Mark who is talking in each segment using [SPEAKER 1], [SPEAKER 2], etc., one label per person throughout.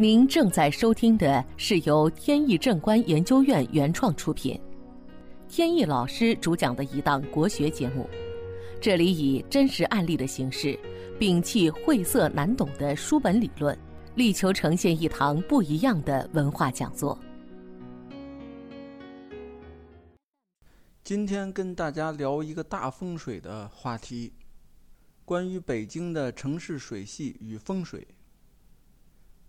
[SPEAKER 1] 您正在收听的是由天意正观研究院原创出品，天意老师主讲的一档国学节目。这里以真实案例的形式，摒弃晦涩难懂的书本理论，力求呈现一堂不一样的文化讲座。
[SPEAKER 2] 今天跟大家聊一个大风水的话题，关于北京的城市水系与风水。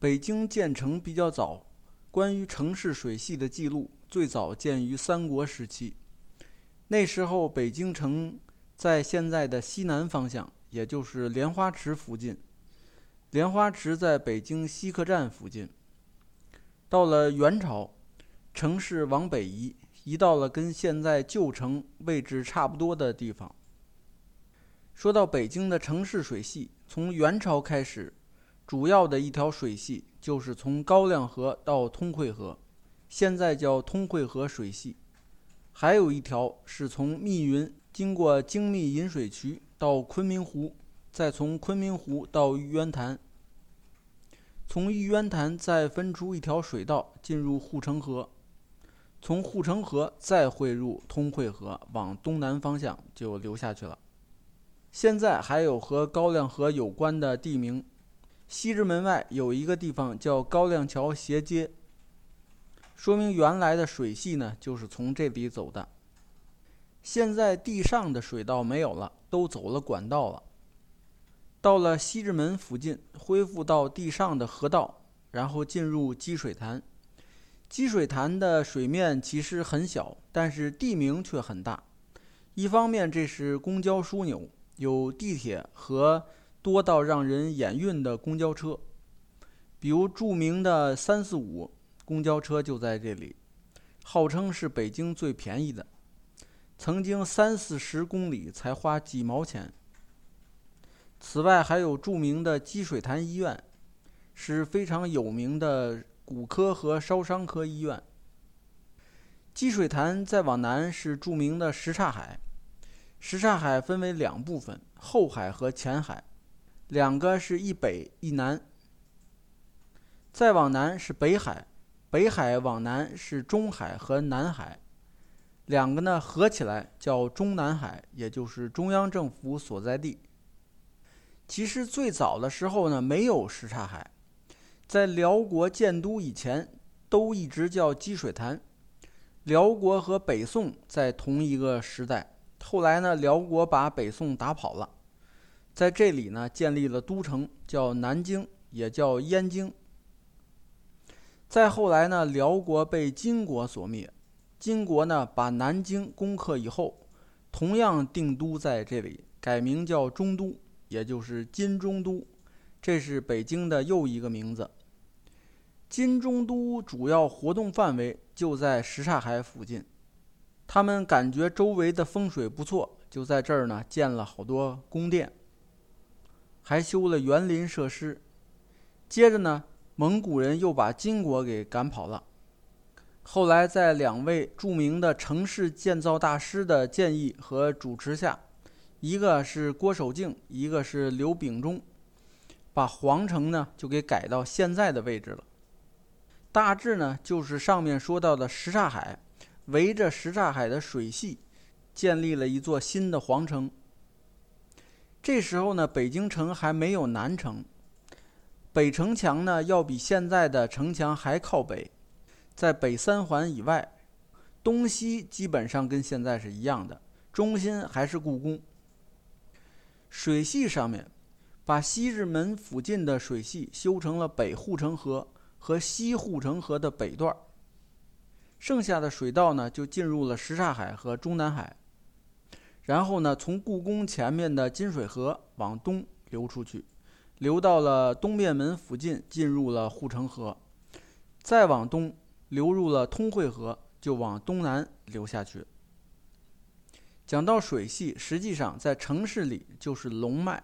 [SPEAKER 2] 北京建成比较早，关于城市水系的记录最早见于三国时期。那时候，北京城在现在的西南方向，也就是莲花池附近。莲花池在北京西客站附近。到了元朝，城市往北移，移到了跟现在旧城位置差不多的地方。说到北京的城市水系，从元朝开始。主要的一条水系就是从高粱河到通惠河，现在叫通惠河水系；还有一条是从密云经过精密引水渠到昆明湖，再从昆明湖到玉渊潭，从玉渊潭再分出一条水道进入护城河，从护城河再汇入通惠河，往东南方向就流下去了。现在还有和高粱河有关的地名。西直门外有一个地方叫高粱桥斜街，说明原来的水系呢就是从这里走的。现在地上的水道没有了，都走了管道了。到了西直门附近，恢复到地上的河道，然后进入积水潭。积水潭的水面其实很小，但是地名却很大。一方面这是公交枢纽，有地铁和。多到让人眼晕的公交车，比如著名的三四五公交车就在这里，号称是北京最便宜的，曾经三四十公里才花几毛钱。此外，还有著名的积水潭医院，是非常有名的骨科和烧伤科医院。积水潭再往南是著名的什刹海，什刹海分为两部分：后海和前海。两个是一北一南，再往南是北海，北海往南是中海和南海，两个呢合起来叫中南海，也就是中央政府所在地。其实最早的时候呢没有什刹海，在辽国建都以前都一直叫积水潭。辽国和北宋在同一个时代，后来呢辽国把北宋打跑了。在这里呢，建立了都城，叫南京，也叫燕京。再后来呢，辽国被金国所灭，金国呢把南京攻克以后，同样定都在这里，改名叫中都，也就是金中都。这是北京的又一个名字。金中都主要活动范围就在什刹海附近，他们感觉周围的风水不错，就在这儿呢建了好多宫殿。还修了园林设施。接着呢，蒙古人又把金国给赶跑了。后来，在两位著名的城市建造大师的建议和主持下，一个是郭守敬，一个是刘秉忠，把皇城呢就给改到现在的位置了。大致呢就是上面说到的什刹海，围着什刹海的水系，建立了一座新的皇城。这时候呢，北京城还没有南城，北城墙呢要比现在的城墙还靠北，在北三环以外，东西基本上跟现在是一样的，中心还是故宫。水系上面，把西直门附近的水系修成了北护城河和西护城河的北段，剩下的水道呢就进入了什刹海和中南海。然后呢，从故宫前面的金水河往东流出去，流到了东便门附近，进入了护城河，再往东流入了通惠河，就往东南流下去。讲到水系，实际上在城市里就是龙脉，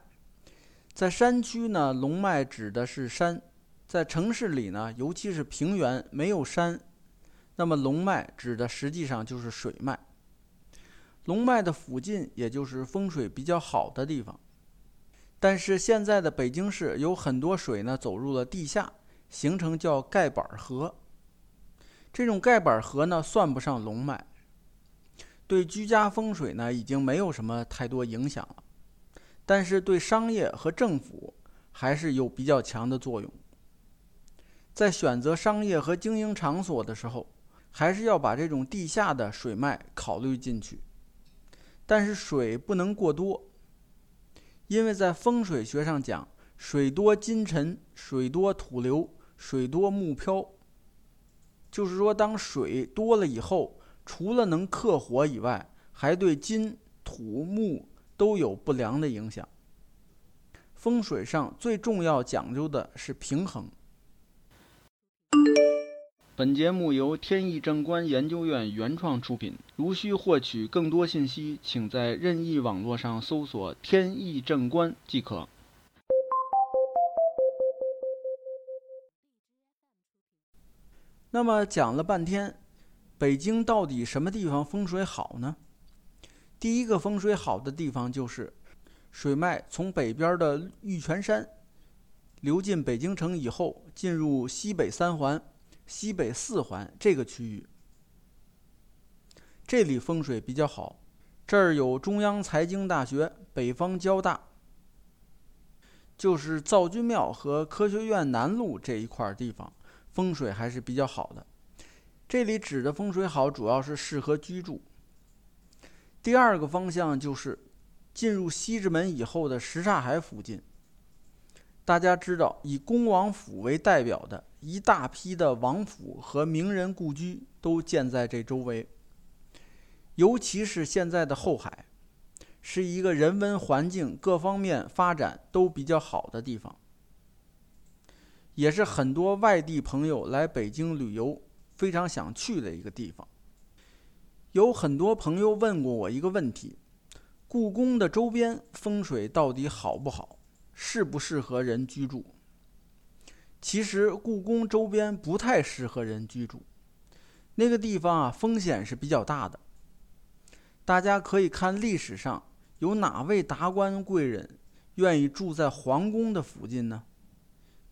[SPEAKER 2] 在山区呢，龙脉指的是山；在城市里呢，尤其是平原没有山，那么龙脉指的实际上就是水脉。龙脉的附近，也就是风水比较好的地方。但是现在的北京市有很多水呢走入了地下，形成叫盖板河。这种盖板河呢，算不上龙脉，对居家风水呢已经没有什么太多影响了，但是对商业和政府还是有比较强的作用。在选择商业和经营场所的时候，还是要把这种地下的水脉考虑进去，但是水不能过多，因为在风水学上讲，水多金沉，水多土流，水多木漂。就是说，当水多了以后，除了能克火以外，还对金、土、木都有不良的影响。风水上最重要讲究的是平衡。本节目由天意正观研究院原创出品。如需获取更多信息，请在任意网络上搜索“天意正观”即可。那么讲了半天，北京到底什么地方风水好呢？第一个风水好的地方就是水脉从北边的玉泉山流进北京城以后，进入西北三环、西北四环这个区域，这里风水比较好。这儿有中央财经大学、北方交大，就是造君庙和科学院南路这一块地方。风水还是比较好的，这里指的风水好，主要是适合居住。第二个方向就是进入西直门以后的什刹海附近。大家知道，以恭王府为代表的一大批的王府和名人故居都建在这周围，尤其是现在的后海，是一个人文环境各方面发展都比较好的地方。也是很多外地朋友来北京旅游非常想去的一个地方。有很多朋友问过我一个问题：故宫的周边风水到底好不好，适不适合人居住？其实故宫周边不太适合人居住，那个地方啊风险是比较大的。大家可以看历史上有哪位达官贵人愿意住在皇宫的附近呢？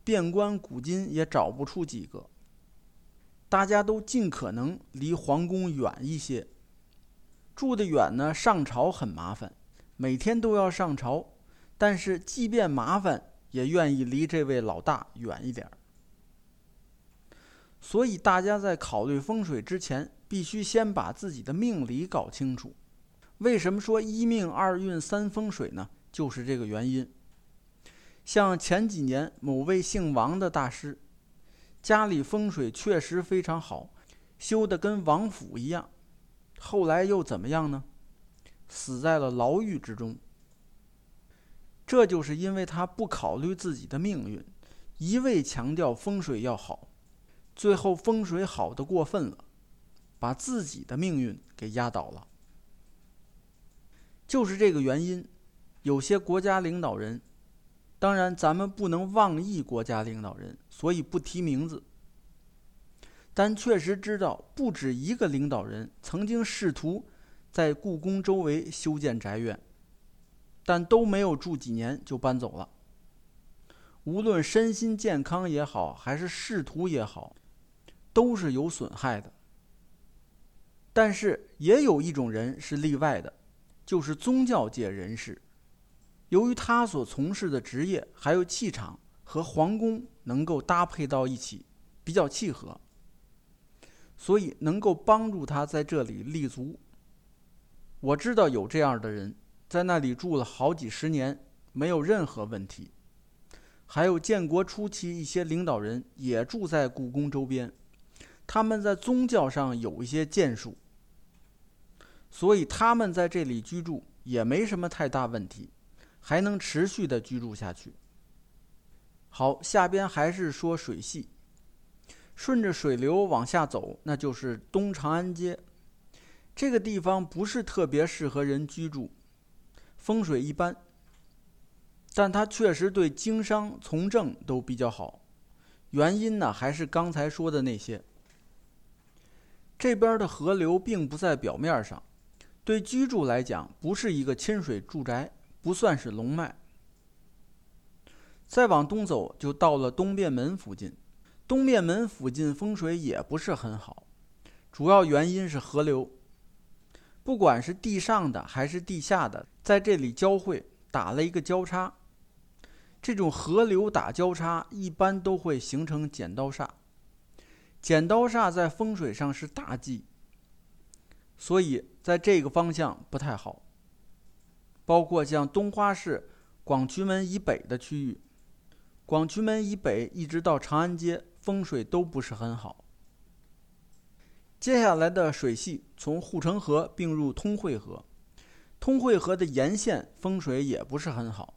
[SPEAKER 2] 遍观古今也找不出几个。大家都尽可能离皇宫远一些。住得远呢，上朝很麻烦，每天都要上朝。但是即便麻烦，也愿意离这位老大远一点。所以大家在考虑风水之前，必须先把自己的命理搞清楚。为什么说一命二运三风水呢？就是这个原因。像前几年某位姓王的大师，家里风水确实非常好，修得跟王府一样。后来又怎么样呢？死在了牢狱之中。这就是因为他不考虑自己的命运，一味强调风水要好，最后风水好的过分了，把自己的命运给压倒了。就是这个原因，有些国家领导人。当然，咱们不能妄议国家领导人，所以不提名字。但确实知道，不止一个领导人曾经试图在故宫周围修建宅院，但都没有住几年就搬走了。无论身心健康也好，还是仕途也好，都是有损害的。但是也有一种人是例外的，就是宗教界人士。由于他所从事的职业还有气场和皇宫能够搭配到一起，比较契合，所以能够帮助他在这里立足。我知道有这样的人，在那里住了好几十年，没有任何问题。还有建国初期一些领导人也住在故宫周边，他们在宗教上有一些建树，所以他们在这里居住也没什么太大问题。还能持续的居住下去。好，下边还是说水系，顺着水流往下走，那就是东长安街。这个地方不是特别适合人居住，风水一般，但它确实对经商从政都比较好。原因呢，还是刚才说的那些。这边的河流并不在表面上，对居住来讲，不是一个亲水住宅。不算是龙脉。再往东走，就到了东便门附近。东便门附近风水也不是很好，主要原因是河流，不管是地上的还是地下的，在这里交汇打了一个交叉。这种河流打交叉，一般都会形成剪刀煞。剪刀煞在风水上是大忌，所以在这个方向不太好。包括像东花市广渠门以北的区域，广渠门以北一直到长安街，风水都不是很好。接下来的水系从护城河并入通惠河，通惠河的沿线风水也不是很好。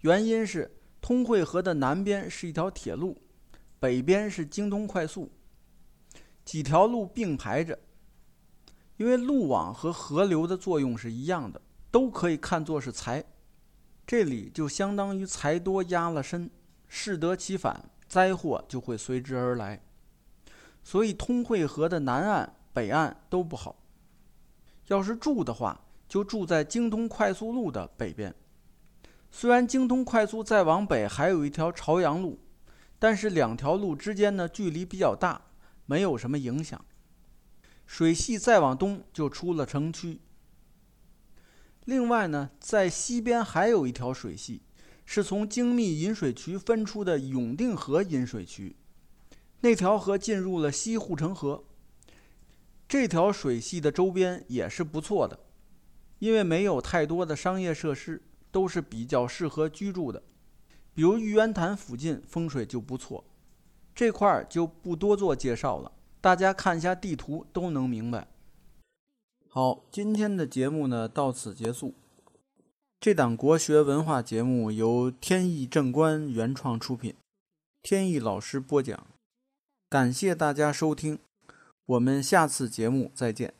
[SPEAKER 2] 原因是通惠河的南边是一条铁路，北边是京通快速，几条路并排着。因为路网和河流的作用是一样的，都可以看作是财。这里就相当于财多压了身，适得其反，灾祸就会随之而来。所以通惠河的南岸、北岸都不好。要是住的话，就住在京通快速路的北边。虽然京通快速再往北还有一条朝阳路，但是两条路之间呢距离比较大，没有什么影响。水系再往东就出了城区。另外呢，在西边还有一条水系，是从精密引水渠分出的永定河引水渠，那条河进入了西护城河。这条水系的周边也是不错的，因为没有太多的商业设施。都是比较适合居住的，比如玉渊潭附近风水就不错，这块儿就不多做介绍了，大家看一下地图都能明白。好，今天的节目呢到此结束。这档国学文化节目由天意正观原创出品，天意老师播讲，感谢大家收听，我们下次节目再见。